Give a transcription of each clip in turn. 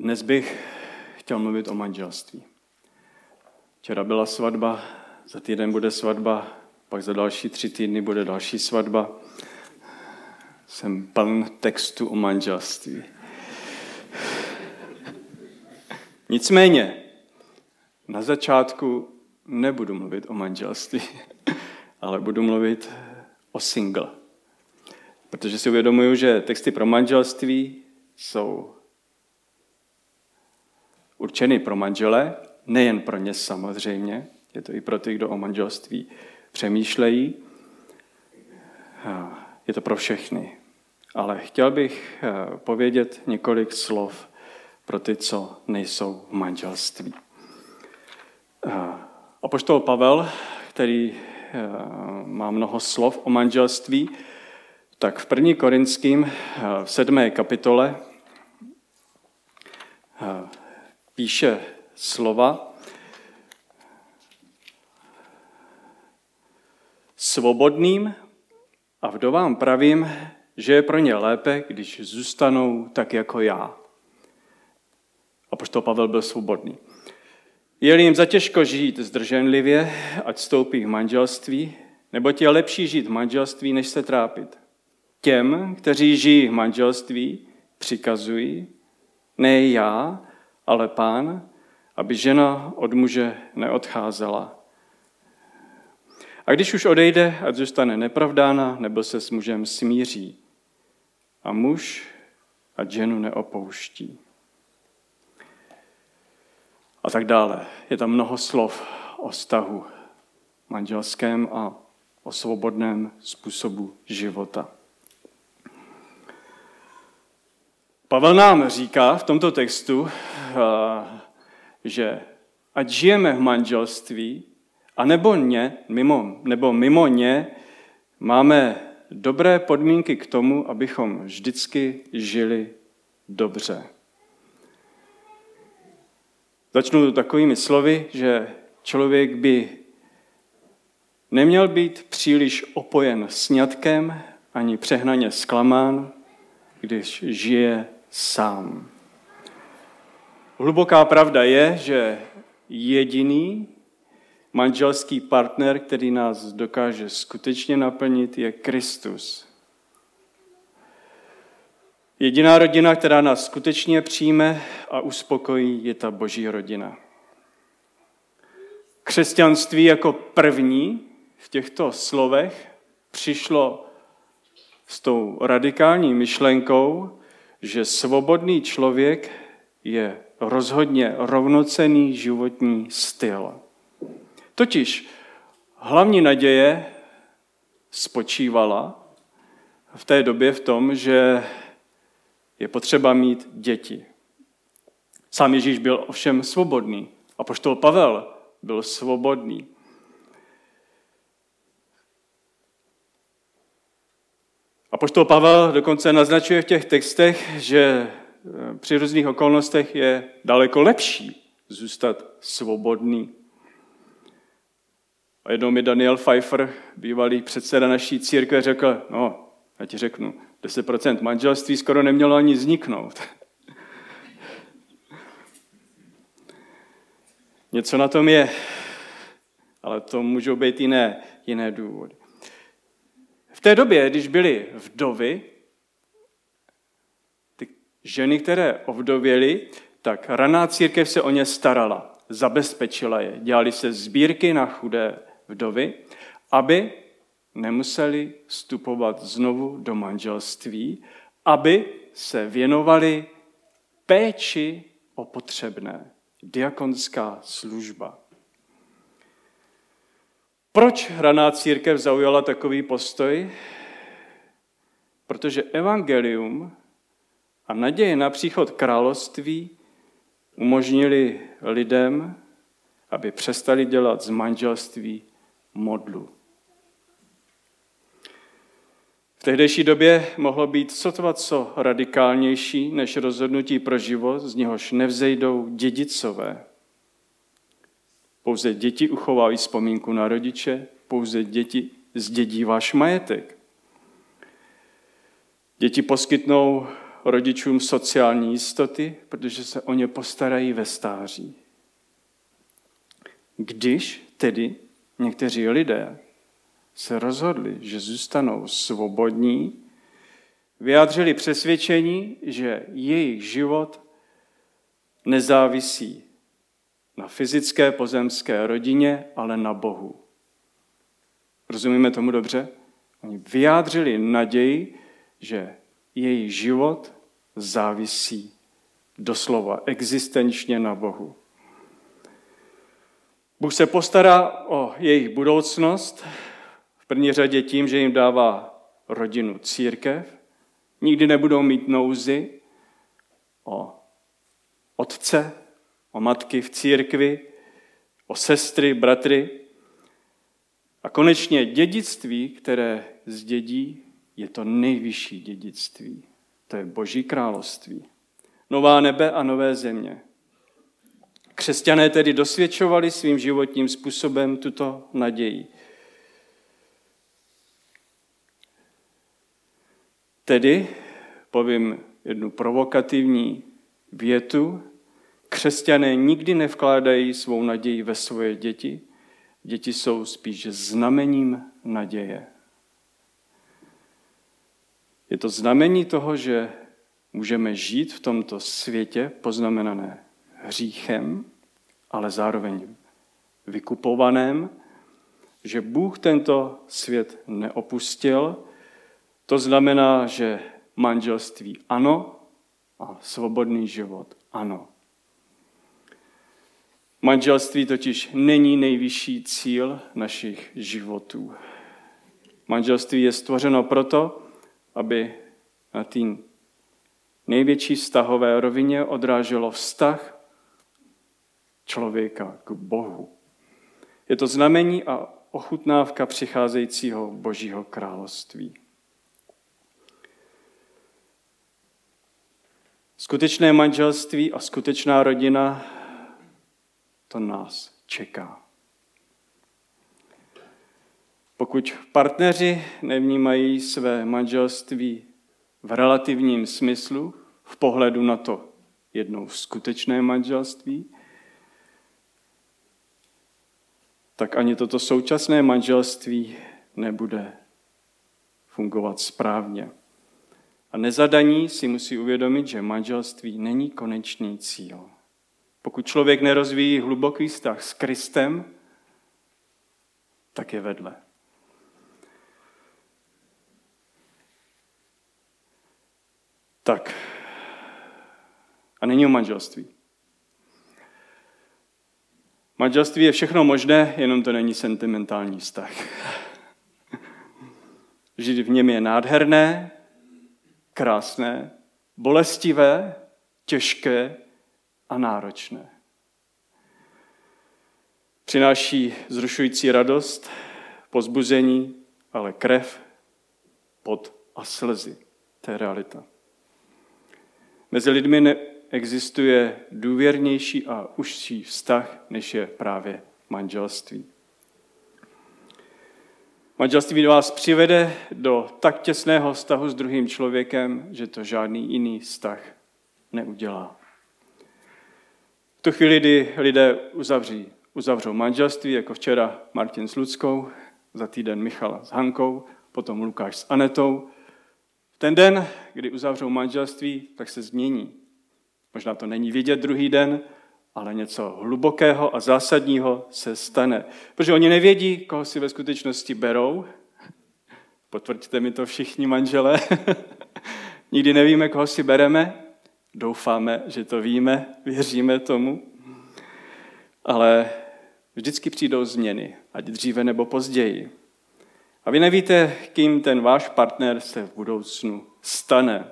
Dnes bych chtěl mluvit o manželství. Včera byla svatba, za týden bude svatba, pak za další tři týdny bude další svatba. Jsem pln textu o manželství. Nicméně, na začátku nebudu mluvit o manželství, ale budu mluvit o single. Protože si uvědomuju, že texty pro manželství jsou určeny pro manžele, nejen pro ně samozřejmě, je to i pro ty, kdo o manželství přemýšlejí. Je to pro všechny. Ale chtěl bych eh, povědět několik slov pro ty, co nejsou v manželství. Eh, apoštol Pavel, který eh, má mnoho slov o manželství, tak v 1. Korinským v 7. kapitole píše slova Svobodným a vdovám pravím, že je pro ně lépe, když zůstanou tak jako já. A poštol Pavel byl svobodný. Je jim zatěžko žít zdrženlivě, ať stoupí v manželství, nebo je lepší žít v manželství, než se trápit. Těm, kteří žijí v manželství, přikazují, ne já, ale pán, aby žena od muže neodcházela. A když už odejde, ať zůstane nepravdána, nebo se s mužem smíří. A muž ať ženu neopouští. A tak dále. Je tam mnoho slov o vztahu manželském a o svobodném způsobu života. Pavel nám říká v tomto textu, že ať žijeme v manželství, a nebo, ně, mimo, nebo mimo ně máme dobré podmínky k tomu, abychom vždycky žili dobře. Začnu takovými slovy, že člověk by neměl být příliš opojen sňatkem ani přehnaně zklamán, když žije sám. Hluboká pravda je, že jediný manželský partner, který nás dokáže skutečně naplnit, je Kristus. Jediná rodina, která nás skutečně přijme a uspokojí, je ta boží rodina. Křesťanství jako první v těchto slovech přišlo s tou radikální myšlenkou, že svobodný člověk je rozhodně rovnocený životní styl. Totiž hlavní naděje spočívala v té době v tom, že je potřeba mít děti. Sám Ježíš byl ovšem svobodný. A poštol Pavel byl svobodný. A poštol Pavel dokonce naznačuje v těch textech, že při různých okolnostech je daleko lepší zůstat svobodný. A jednou mi Daniel Pfeiffer, bývalý předseda naší církve, řekl, no, já ti řeknu, 10% manželství skoro nemělo ani vzniknout. Něco na tom je, ale to můžou být jiné, jiné důvody. V té době, když byly vdovy, ženy, které ovdověly, tak raná církev se o ně starala, zabezpečila je. Dělali se sbírky na chudé vdovy, aby nemuseli vstupovat znovu do manželství, aby se věnovali péči o potřebné. Diakonská služba. Proč hraná církev zaujala takový postoj? Protože evangelium a naděje na příchod království umožnili lidem, aby přestali dělat z manželství modlu. V tehdejší době mohlo být sotva co radikálnější než rozhodnutí pro život, z něhož nevzejdou dědicové. Pouze děti uchovají vzpomínku na rodiče, pouze děti zdědí váš majetek. Děti poskytnou rodičům sociální jistoty, protože se o ně postarají ve stáří. Když tedy někteří lidé se rozhodli, že zůstanou svobodní, vyjádřili přesvědčení, že jejich život nezávisí na fyzické pozemské rodině, ale na Bohu. Rozumíme tomu dobře? Oni vyjádřili naději, že jejich život závisí doslova existenčně na Bohu. Bůh se postará o jejich budoucnost v první řadě tím, že jim dává rodinu církev. Nikdy nebudou mít nouzy o otce, o matky v církvi, o sestry, bratry. A konečně dědictví, které zdědí, je to nejvyšší dědictví. To je Boží království. Nová nebe a nové země. Křesťané tedy dosvědčovali svým životním způsobem tuto naději. Tedy povím jednu provokativní větu. Křesťané nikdy nevkládají svou naději ve svoje děti. Děti jsou spíš znamením naděje. Je to znamení toho, že můžeme žít v tomto světě poznamenané hříchem, ale zároveň vykupovaném, že Bůh tento svět neopustil. To znamená, že manželství ano a svobodný život ano. Manželství totiž není nejvyšší cíl našich životů. Manželství je stvořeno proto, aby na té největší vztahové rovině odráželo vztah člověka k Bohu. Je to znamení a ochutnávka přicházejícího Božího království. Skutečné manželství a skutečná rodina to nás čeká. Pokud partneři nevnímají své manželství v relativním smyslu, v pohledu na to jednou skutečné manželství, tak ani toto současné manželství nebude fungovat správně. A nezadaní si musí uvědomit, že manželství není konečný cíl. Pokud člověk nerozvíjí hluboký vztah s Kristem, tak je vedle. Tak. A není o manželství. Manželství je všechno možné, jenom to není sentimentální vztah. Žít v něm je nádherné, krásné, bolestivé, těžké a náročné. Přináší zrušující radost, pozbuzení, ale krev, pot a slzy. To je realita. Mezi lidmi neexistuje důvěrnější a užší vztah, než je právě manželství. Manželství vás přivede do tak těsného vztahu s druhým člověkem, že to žádný jiný vztah neudělá. V tu chvíli, kdy lidé uzavří, uzavřou manželství, jako včera Martin s Ludskou, za týden Michala s Hankou, potom Lukáš s Anetou, ten den, kdy uzavřou manželství, tak se změní. Možná to není vidět druhý den, ale něco hlubokého a zásadního se stane. Protože oni nevědí, koho si ve skutečnosti berou. Potvrďte mi to všichni manželé. Nikdy nevíme, koho si bereme. Doufáme, že to víme, věříme tomu. Ale vždycky přijdou změny, ať dříve nebo později. A vy nevíte, kým ten váš partner se v budoucnu stane.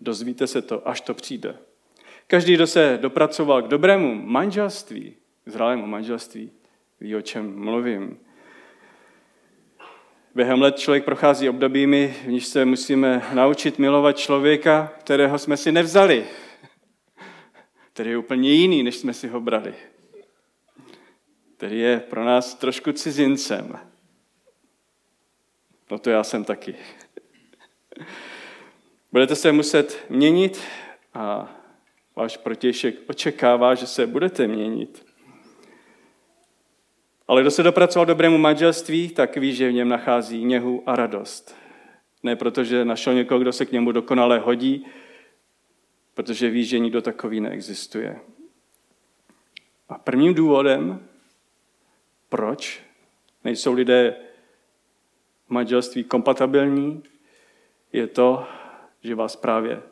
Dozvíte se to, až to přijde. Každý, kdo se dopracoval k dobrému manželství, k zralému manželství, ví, o čem mluvím. Během let člověk prochází obdobími, v níž se musíme naučit milovat člověka, kterého jsme si nevzali, který je úplně jiný, než jsme si ho brali. Který je pro nás trošku cizincem. No to já jsem taky. Budete se muset měnit a váš protějšek očekává, že se budete měnit. Ale kdo se dopracoval dobrému manželství, tak ví, že v něm nachází něhu a radost. Ne protože našel někoho, kdo se k němu dokonale hodí, protože ví, že nikdo takový neexistuje. A prvním důvodem, proč nejsou lidé manželství kompatibilní, je to, že vás právě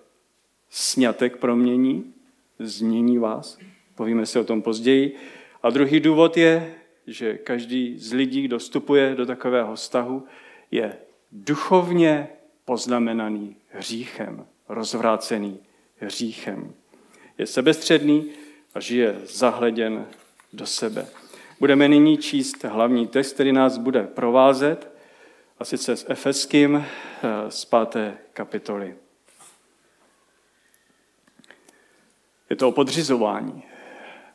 snětek promění, změní vás. Povíme si o tom později. A druhý důvod je, že každý z lidí, kdo vstupuje do takového vztahu, je duchovně poznamenaný hříchem, rozvrácený hříchem. Je sebestředný a žije zahleděn do sebe. Budeme nyní číst hlavní text, který nás bude provázet, a sice s Efeským eh, z páté kapitoly. Je to o podřizování.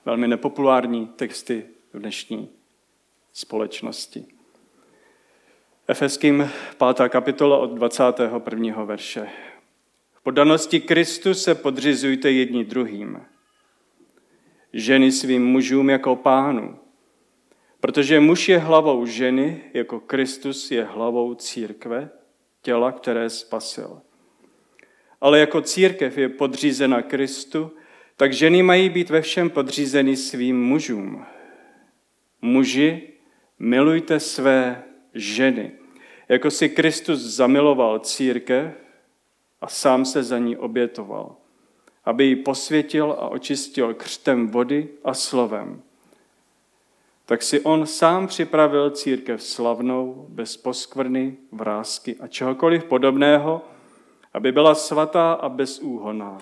Velmi nepopulární texty v dnešní společnosti. Efeským 5. kapitola od 21. verše. V podanosti Kristu se podřizujte jedni druhým. Ženy svým mužům jako pánu. Protože muž je hlavou ženy, jako Kristus je hlavou církve, těla, které spasil. Ale jako církev je podřízena Kristu, tak ženy mají být ve všem podřízeny svým mužům. Muži, milujte své ženy, jako si Kristus zamiloval církev a sám se za ní obětoval, aby ji posvětil a očistil křtem vody a slovem. Tak si on sám připravil církev slavnou, bez poskvrny, vrázky a čehokoliv podobného, aby byla svatá a bezúhoná.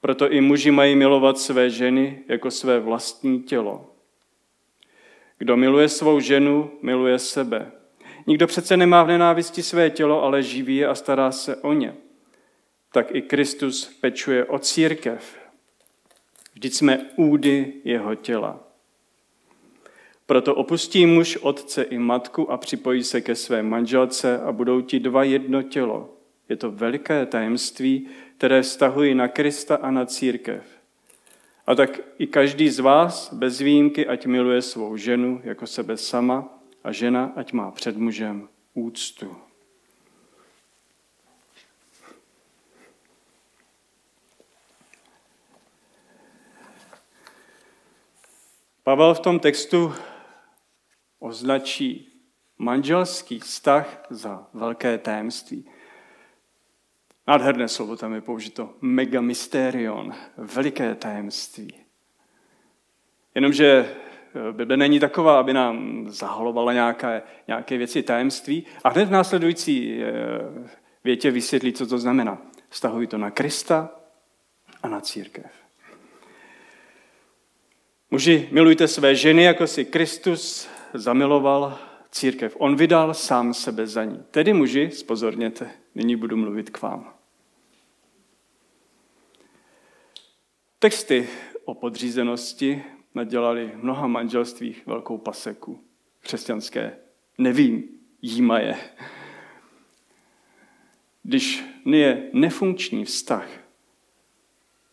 Proto i muži mají milovat své ženy jako své vlastní tělo. Kdo miluje svou ženu, miluje sebe. Nikdo přece nemá v nenávisti své tělo, ale živí je a stará se o ně. Tak i Kristus pečuje o církev. Vždyť jsme údy jeho těla. Proto opustí muž otce i matku a připojí se ke své manželce a budou ti dva jedno tělo. Je to veliké tajemství, které vztahují na Krista a na církev. A tak i každý z vás bez výjimky, ať miluje svou ženu jako sebe sama a žena, ať má před mužem úctu. Pavel v tom textu označí manželský vztah za velké tajemství. Nádherné slovo tam je použito. Megamysterion, veliké tajemství. Jenomže eh, Bible není taková, aby nám zahalovala nějaké, nějaké věci tajemství. A hned v následující eh, větě vysvětlí, co to znamená. Vztahují to na Krista a na církev. Muži, milujte své ženy, jako si Kristus zamiloval církev. On vydal sám sebe za ní. Tedy muži, spozorněte, nyní budu mluvit k vám. Texty o podřízenosti nadělali mnoha manželstvích velkou paseku. Křesťanské nevím, jíma je. Když je nefunkční vztah,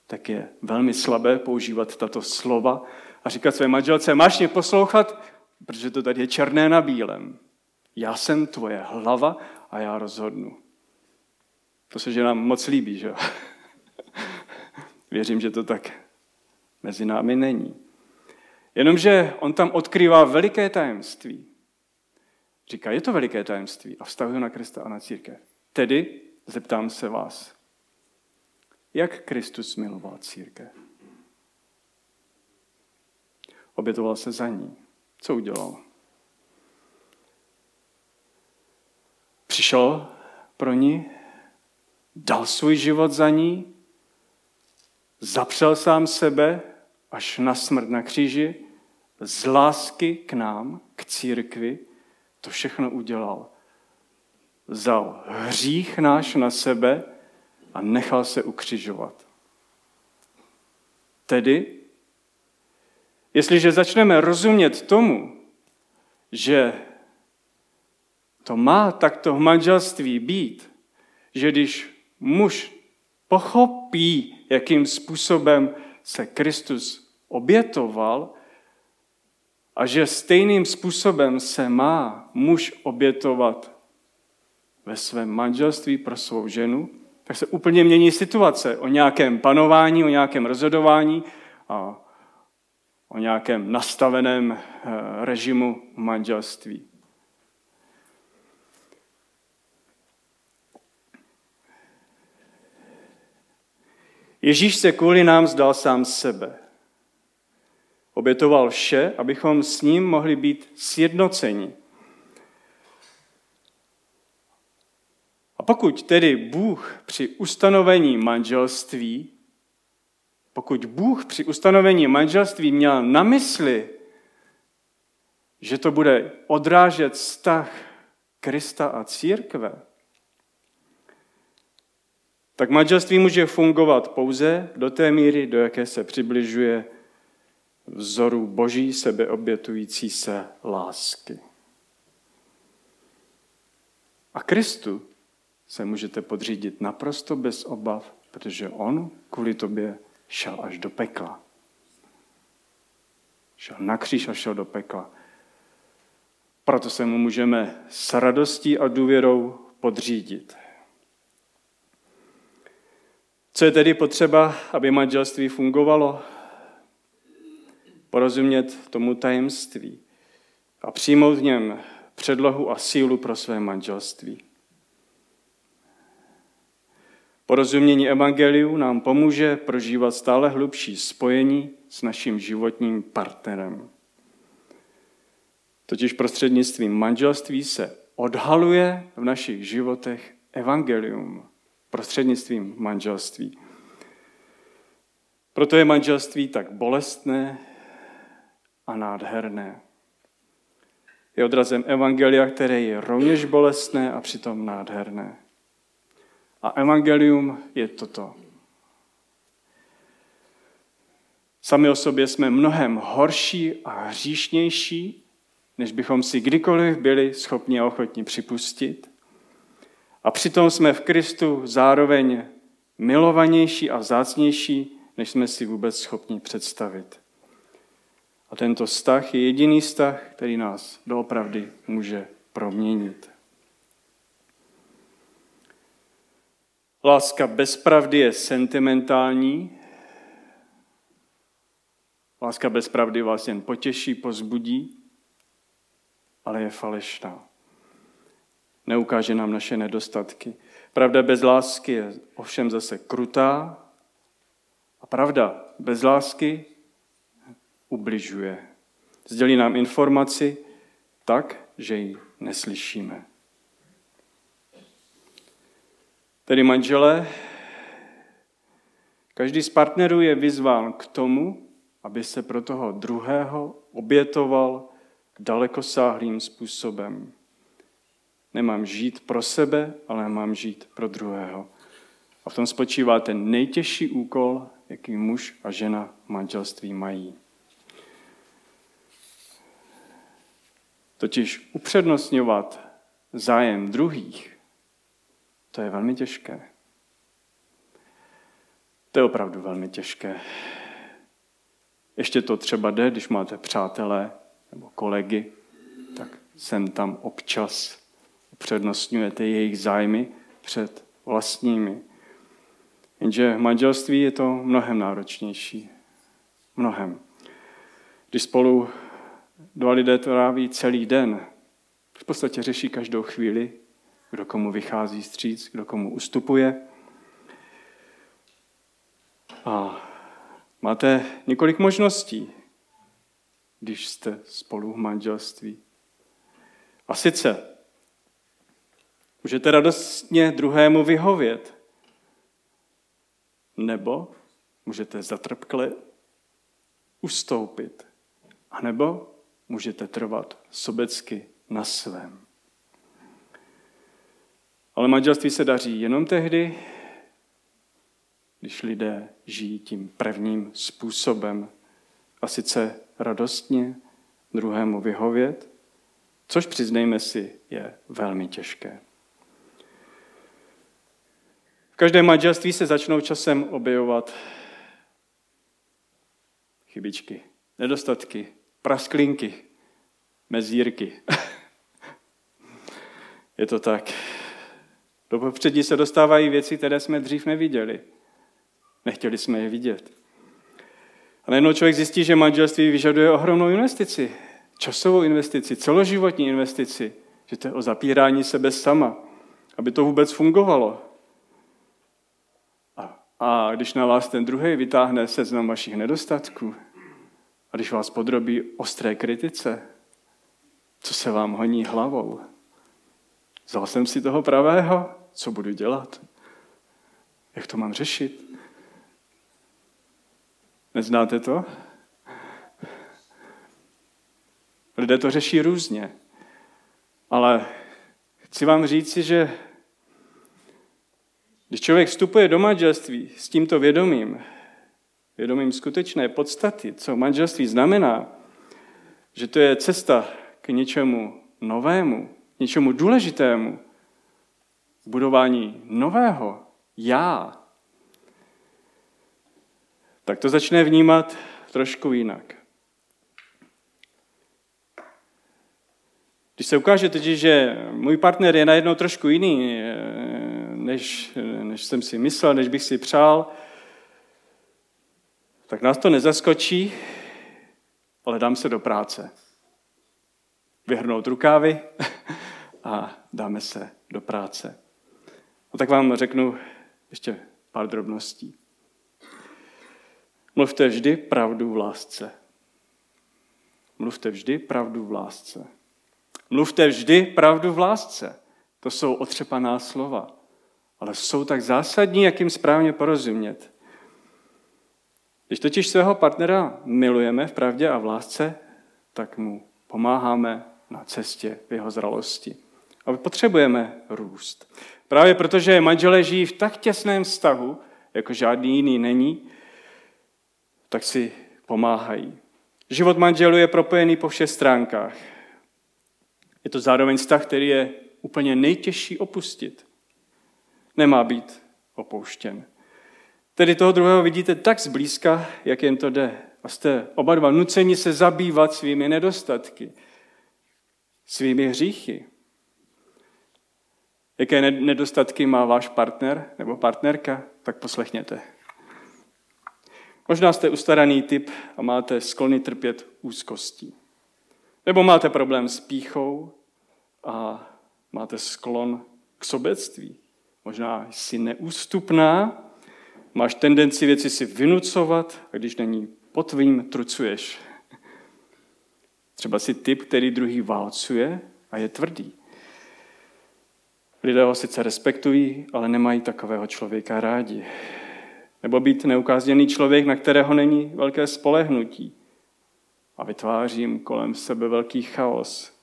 tak je velmi slabé používat tato slova a říkat své manželce, máš mě poslouchat, protože to tady je černé na bílém. Já jsem tvoje hlava a já rozhodnu. To se že nám moc líbí, že? Věřím, že to tak mezi námi není. Jenomže on tam odkrývá veliké tajemství. Říká, je to veliké tajemství a vztahuje na Krista a na církev. Tedy zeptám se vás, jak Kristus miloval církev? Obětoval se za ní. Co udělal? Přišel pro ní, dal svůj život za ní, zapřel sám sebe až na smrt na kříži, z lásky k nám, k církvi, to všechno udělal. Vzal hřích náš na sebe a nechal se ukřižovat. Tedy, jestliže začneme rozumět tomu, že to má takto v manželství být, že když muž pochopí, jakým způsobem se Kristus obětoval a že stejným způsobem se má muž obětovat ve svém manželství pro svou ženu, tak se úplně mění situace o nějakém panování, o nějakém rozhodování a o nějakém nastaveném eh, režimu manželství. Ježíš se kvůli nám zdal sám sebe. Obětoval vše, abychom s ním mohli být sjednoceni. A pokud tedy Bůh při ustanovení manželství, pokud Bůh při ustanovení manželství měl na mysli, že to bude odrážet vztah Krista a církve, tak manželství může fungovat pouze do té míry, do jaké se přibližuje vzoru boží sebeobětující se lásky. A Kristu se můžete podřídit naprosto bez obav, protože on kvůli tobě šel až do pekla. Šel na kříž a šel do pekla. Proto se mu můžeme s radostí a důvěrou podřídit. Co je tedy potřeba, aby manželství fungovalo? Porozumět tomu tajemství a přijmout v něm předlohu a sílu pro své manželství. Porozumění Evangeliu nám pomůže prožívat stále hlubší spojení s naším životním partnerem. Totiž prostřednictvím manželství se odhaluje v našich životech Evangelium prostřednictvím manželství. Proto je manželství tak bolestné a nádherné. Je odrazem Evangelia, které je rovněž bolestné a přitom nádherné. A Evangelium je toto. Sami o sobě jsme mnohem horší a hříšnější, než bychom si kdykoliv byli schopni a ochotni připustit. A přitom jsme v Kristu zároveň milovanější a vzácnější, než jsme si vůbec schopni představit. A tento vztah je jediný vztah, který nás doopravdy může proměnit. Láska bez pravdy je sentimentální. Láska bez pravdy vás jen potěší, pozbudí, ale je falešná neukáže nám naše nedostatky. Pravda bez lásky je ovšem zase krutá a pravda bez lásky ubližuje. Sdělí nám informaci tak, že ji neslyšíme. Tedy manželé, každý z partnerů je vyzván k tomu, aby se pro toho druhého obětoval dalekosáhlým způsobem. Nemám žít pro sebe, ale mám žít pro druhého. A v tom spočívá ten nejtěžší úkol, jaký muž a žena v manželství mají. Totiž upřednostňovat zájem druhých, to je velmi těžké. To je opravdu velmi těžké. Ještě to třeba jde, když máte přátelé nebo kolegy, tak jsem tam občas upřednostňujete jejich zájmy před vlastními. Jenže v manželství je to mnohem náročnější. Mnohem. Když spolu dva lidé tráví celý den, v podstatě řeší každou chvíli, kdo komu vychází stříc, kdo komu ustupuje. A máte několik možností, když jste spolu v manželství. A sice Můžete radostně druhému vyhovět. Nebo můžete zatrpkle ustoupit. A nebo můžete trvat sobecky na svém. Ale manželství se daří jenom tehdy, když lidé žijí tím prvním způsobem, a sice radostně druhému vyhovět, což přiznejme si, je velmi těžké. každém manželství se začnou časem objevovat chybičky, nedostatky, prasklinky, mezírky. Je to tak. Do popředí se dostávají věci, které jsme dřív neviděli. Nechtěli jsme je vidět. A najednou člověk zjistí, že manželství vyžaduje ohromnou investici. Časovou investici, celoživotní investici. Že to je o zapírání sebe sama, aby to vůbec fungovalo. A, a když na vás ten druhý vytáhne seznam vašich nedostatků, a když vás podrobí ostré kritice, co se vám honí hlavou? Vzal jsem si toho pravého? Co budu dělat? Jak to mám řešit? Neznáte to? Lidé to řeší různě. Ale chci vám říci, že když člověk vstupuje do manželství s tímto vědomím, vědomím skutečné podstaty, co manželství znamená, že to je cesta k něčemu novému, něčemu důležitému, budování nového já, tak to začne vnímat trošku jinak. Když se ukáže totiž, že můj partner je najednou trošku jiný, eh, než, než jsem si myslel, než bych si přál, tak nás to nezaskočí, ale dám se do práce. Vyhrnout rukávy a dáme se do práce. No tak vám řeknu ještě pár drobností. Mluvte vždy pravdu v lásce. Mluvte vždy pravdu v lásce. Mluvte vždy pravdu v lásce. To jsou otřepaná slova, ale jsou tak zásadní, jak jim správně porozumět. Když totiž svého partnera milujeme v pravdě a v lásce, tak mu pomáháme na cestě v jeho zralosti. A potřebujeme růst. Právě protože manželé žijí v tak těsném vztahu, jako žádný jiný není, tak si pomáhají. Život manželů je propojený po všech stránkách. Je to zároveň vztah, který je úplně nejtěžší opustit. Nemá být opouštěn. Tedy toho druhého vidíte tak zblízka, jak jen to jde. A jste oba dva nuceni se zabývat svými nedostatky, svými hříchy. Jaké nedostatky má váš partner nebo partnerka, tak poslechněte. Možná jste ustaraný typ a máte sklony trpět úzkostí. Nebo máte problém s píchou a máte sklon k sobectví. Možná jsi neústupná, máš tendenci věci si vynucovat a když není po tvým, trucuješ. Třeba si typ, který druhý válcuje a je tvrdý. Lidé ho sice respektují, ale nemají takového člověka rádi. Nebo být neukázněný člověk, na kterého není velké spolehnutí a vytvářím kolem sebe velký chaos.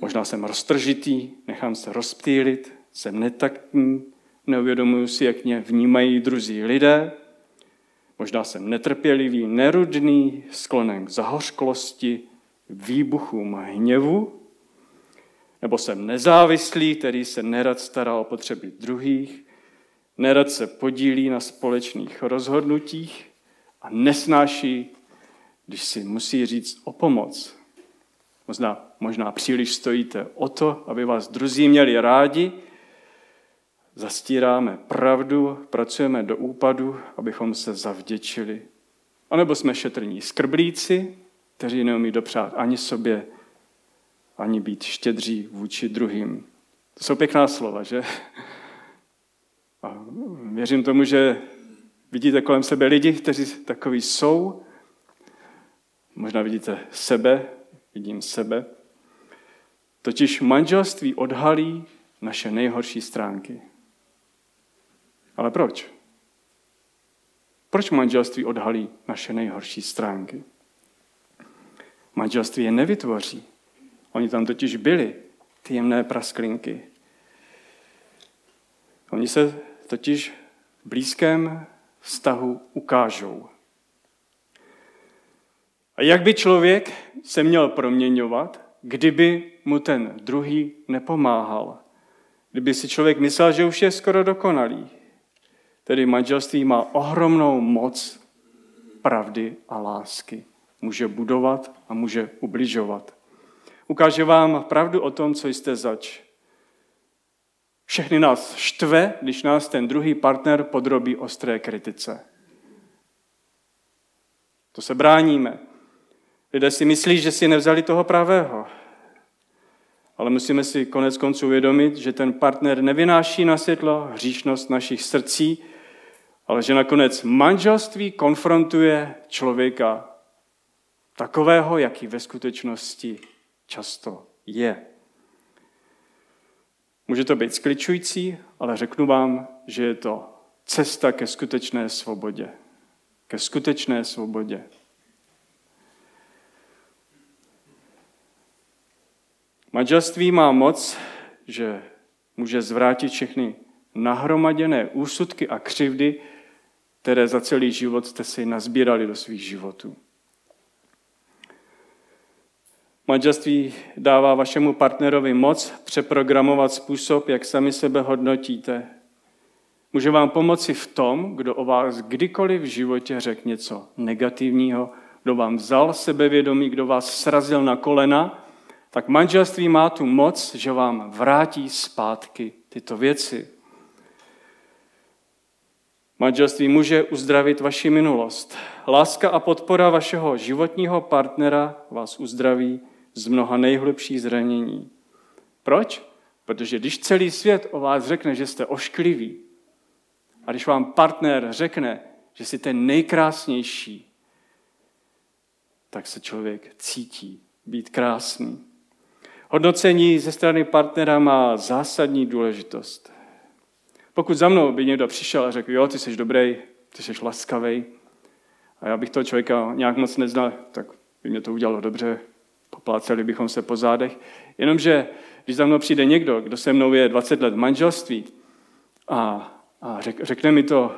Možná jsem roztržitý, nechám se rozptýlit, jsem netaktní, neuvědomuji si, jak mě vnímají druzí lidé. Možná jsem netrpělivý, nerudný, sklonen k zahořklosti, výbuchům hněvu nebo jsem nezávislý, který se nerad stará o potřeby druhých, nerad se podílí na společných rozhodnutích a nesnáší, když si musí říct o pomoc. Možná, možná příliš stojíte o to, aby vás druzí měli rádi, zastíráme pravdu, pracujeme do úpadu, abychom se zavděčili. A nebo jsme šetrní skrblíci, kteří neumí dopřát ani sobě, ani být štědří vůči druhým. To jsou pěkná slova, že? A věřím tomu, že vidíte kolem sebe lidi, kteří takový jsou. Možná vidíte sebe, vidím sebe. Totiž manželství odhalí naše nejhorší stránky. Ale proč? Proč manželství odhalí naše nejhorší stránky? Manželství je nevytvoří. Oni tam totiž byli, ty jemné prasklinky. Oni se totiž v blízkém vztahu ukážou. A jak by člověk se měl proměňovat, kdyby mu ten druhý nepomáhal? Kdyby si člověk myslel, že už je skoro dokonalý, Tedy manželství má ohromnou moc pravdy a lásky. Může budovat a může ubližovat. Ukáže vám pravdu o tom, co jste zač. Všechny nás štve, když nás ten druhý partner podrobí ostré kritice. To se bráníme. Lidé si myslí, že si nevzali toho pravého. Ale musíme si konec konců uvědomit, že ten partner nevynáší na světlo hříšnost našich srdcí, ale že nakonec manželství konfrontuje člověka takového, jaký ve skutečnosti často je. Může to být skličující, ale řeknu vám, že je to cesta ke skutečné svobodě. Ke skutečné svobodě. Manželství má moc, že může zvrátit všechny nahromaděné úsudky a křivdy, které za celý život jste si nazbírali do svých životů. Manželství dává vašemu partnerovi moc přeprogramovat způsob, jak sami sebe hodnotíte. Může vám pomoci v tom, kdo o vás kdykoliv v životě řekl něco negativního, kdo vám vzal sebevědomí, kdo vás srazil na kolena, tak manželství má tu moc, že vám vrátí zpátky tyto věci. Manželství může uzdravit vaši minulost. Láska a podpora vašeho životního partnera vás uzdraví z mnoha nejhlubších zranění. Proč? Protože když celý svět o vás řekne, že jste ošklivý, a když vám partner řekne, že jsi ten nejkrásnější, tak se člověk cítí být krásný. Hodnocení ze strany partnera má zásadní důležitost. Pokud za mnou by někdo přišel a řekl, jo, ty jsi dobrý, ty jsi laskavý, a já bych toho člověka nějak moc neznal, tak by mě to udělalo dobře, popláceli bychom se po zádech. Jenomže, když za mnou přijde někdo, kdo se mnou je 20 let manželství a, a řek, řekne mi to,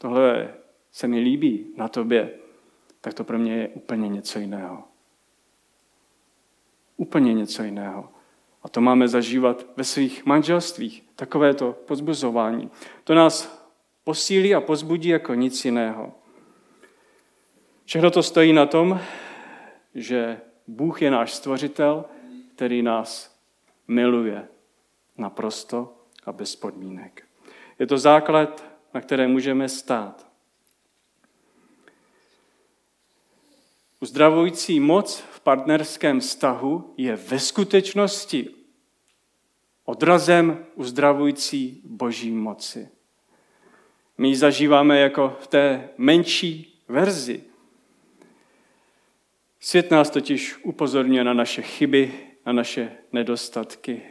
tohle se mi líbí na tobě, tak to pro mě je úplně něco jiného. Úplně něco jiného. A to máme zažívat ve svých manželstvích. Takovéto pozbuzování. To nás posílí a pozbudí jako nic jiného. Všechno to stojí na tom, že Bůh je náš stvořitel, který nás miluje naprosto a bez podmínek. Je to základ, na které můžeme stát. Uzdravující moc v partnerském vztahu je ve skutečnosti odrazem uzdravující boží moci. My ji zažíváme jako v té menší verzi. Svět nás totiž upozorňuje na naše chyby, na naše nedostatky.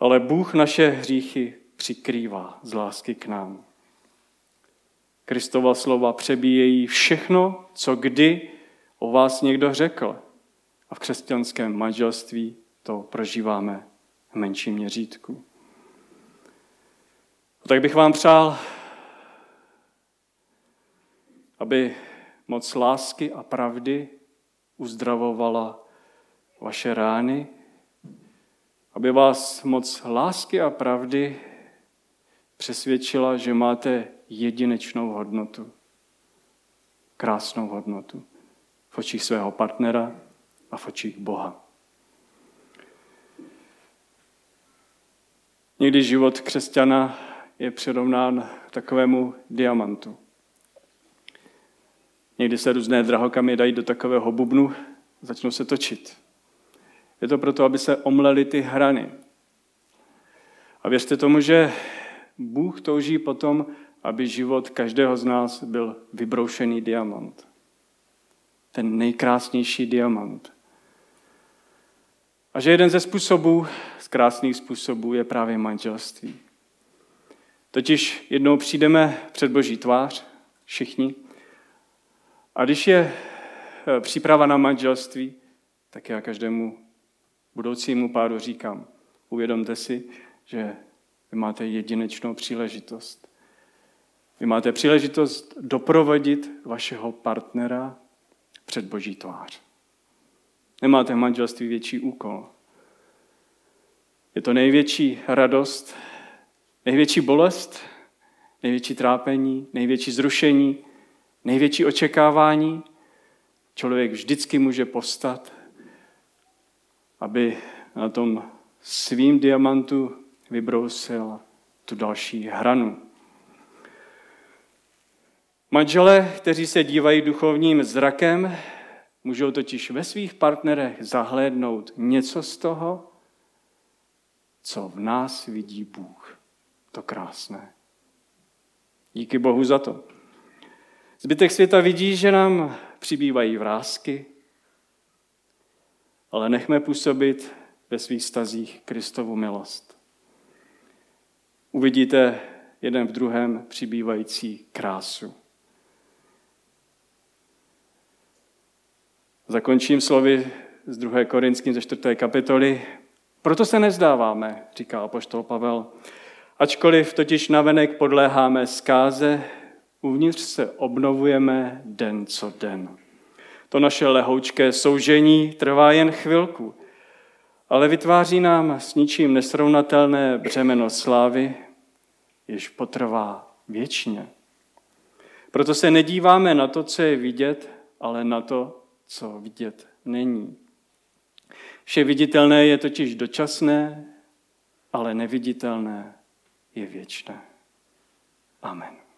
Ale Bůh naše hříchy přikrývá z lásky k nám. Kristova slova přebíjejí všechno, co kdy o vás někdo řekl. A v křesťanském manželství to prožíváme v menším měřítku. Tak bych vám přál, aby moc lásky a pravdy uzdravovala vaše rány, aby vás moc lásky a pravdy přesvědčila, že máte jedinečnou hodnotu, krásnou hodnotu v očích svého partnera a v očích Boha. Někdy život křesťana je přirovnán takovému diamantu. Někdy se různé drahokamy dají do takového bubnu, začnou se točit. Je to proto, aby se omlely ty hrany. A věřte tomu, že Bůh touží potom, aby život každého z nás byl vybroušený diamant. Ten nejkrásnější diamant. A že jeden ze způsobů, z krásných způsobů, je právě manželství. Totiž jednou přijdeme před Boží tvář, všichni, a když je eh, příprava na manželství, tak já každému budoucímu páru říkám, uvědomte si, že vy máte jedinečnou příležitost. Vy máte příležitost doprovodit vašeho partnera před Boží tvář. Nemáte v manželství větší úkol. Je to největší radost, Největší bolest, největší trápení, největší zrušení, největší očekávání. Člověk vždycky může postat, aby na tom svým diamantu vybrousil tu další hranu. Manželé, kteří se dívají duchovním zrakem, můžou totiž ve svých partnerech zahlédnout něco z toho, co v nás vidí Bůh. To krásné. Díky Bohu za to. Zbytek světa vidí, že nám přibývají vrázky, ale nechme působit ve svých stazích Kristovu milost. Uvidíte jeden v druhém přibývající krásu. Zakončím slovy z 2. Korinským ze 4. kapitoly. Proto se nezdáváme, říká apoštol Pavel. Ačkoliv totiž navenek podléháme zkáze, uvnitř se obnovujeme den co den. To naše lehoučké soužení trvá jen chvilku, ale vytváří nám s ničím nesrovnatelné břemeno slávy, jež potrvá věčně. Proto se nedíváme na to, co je vidět, ale na to, co vidět není. Vše viditelné je totiž dočasné, ale neviditelné je věčné. Amen.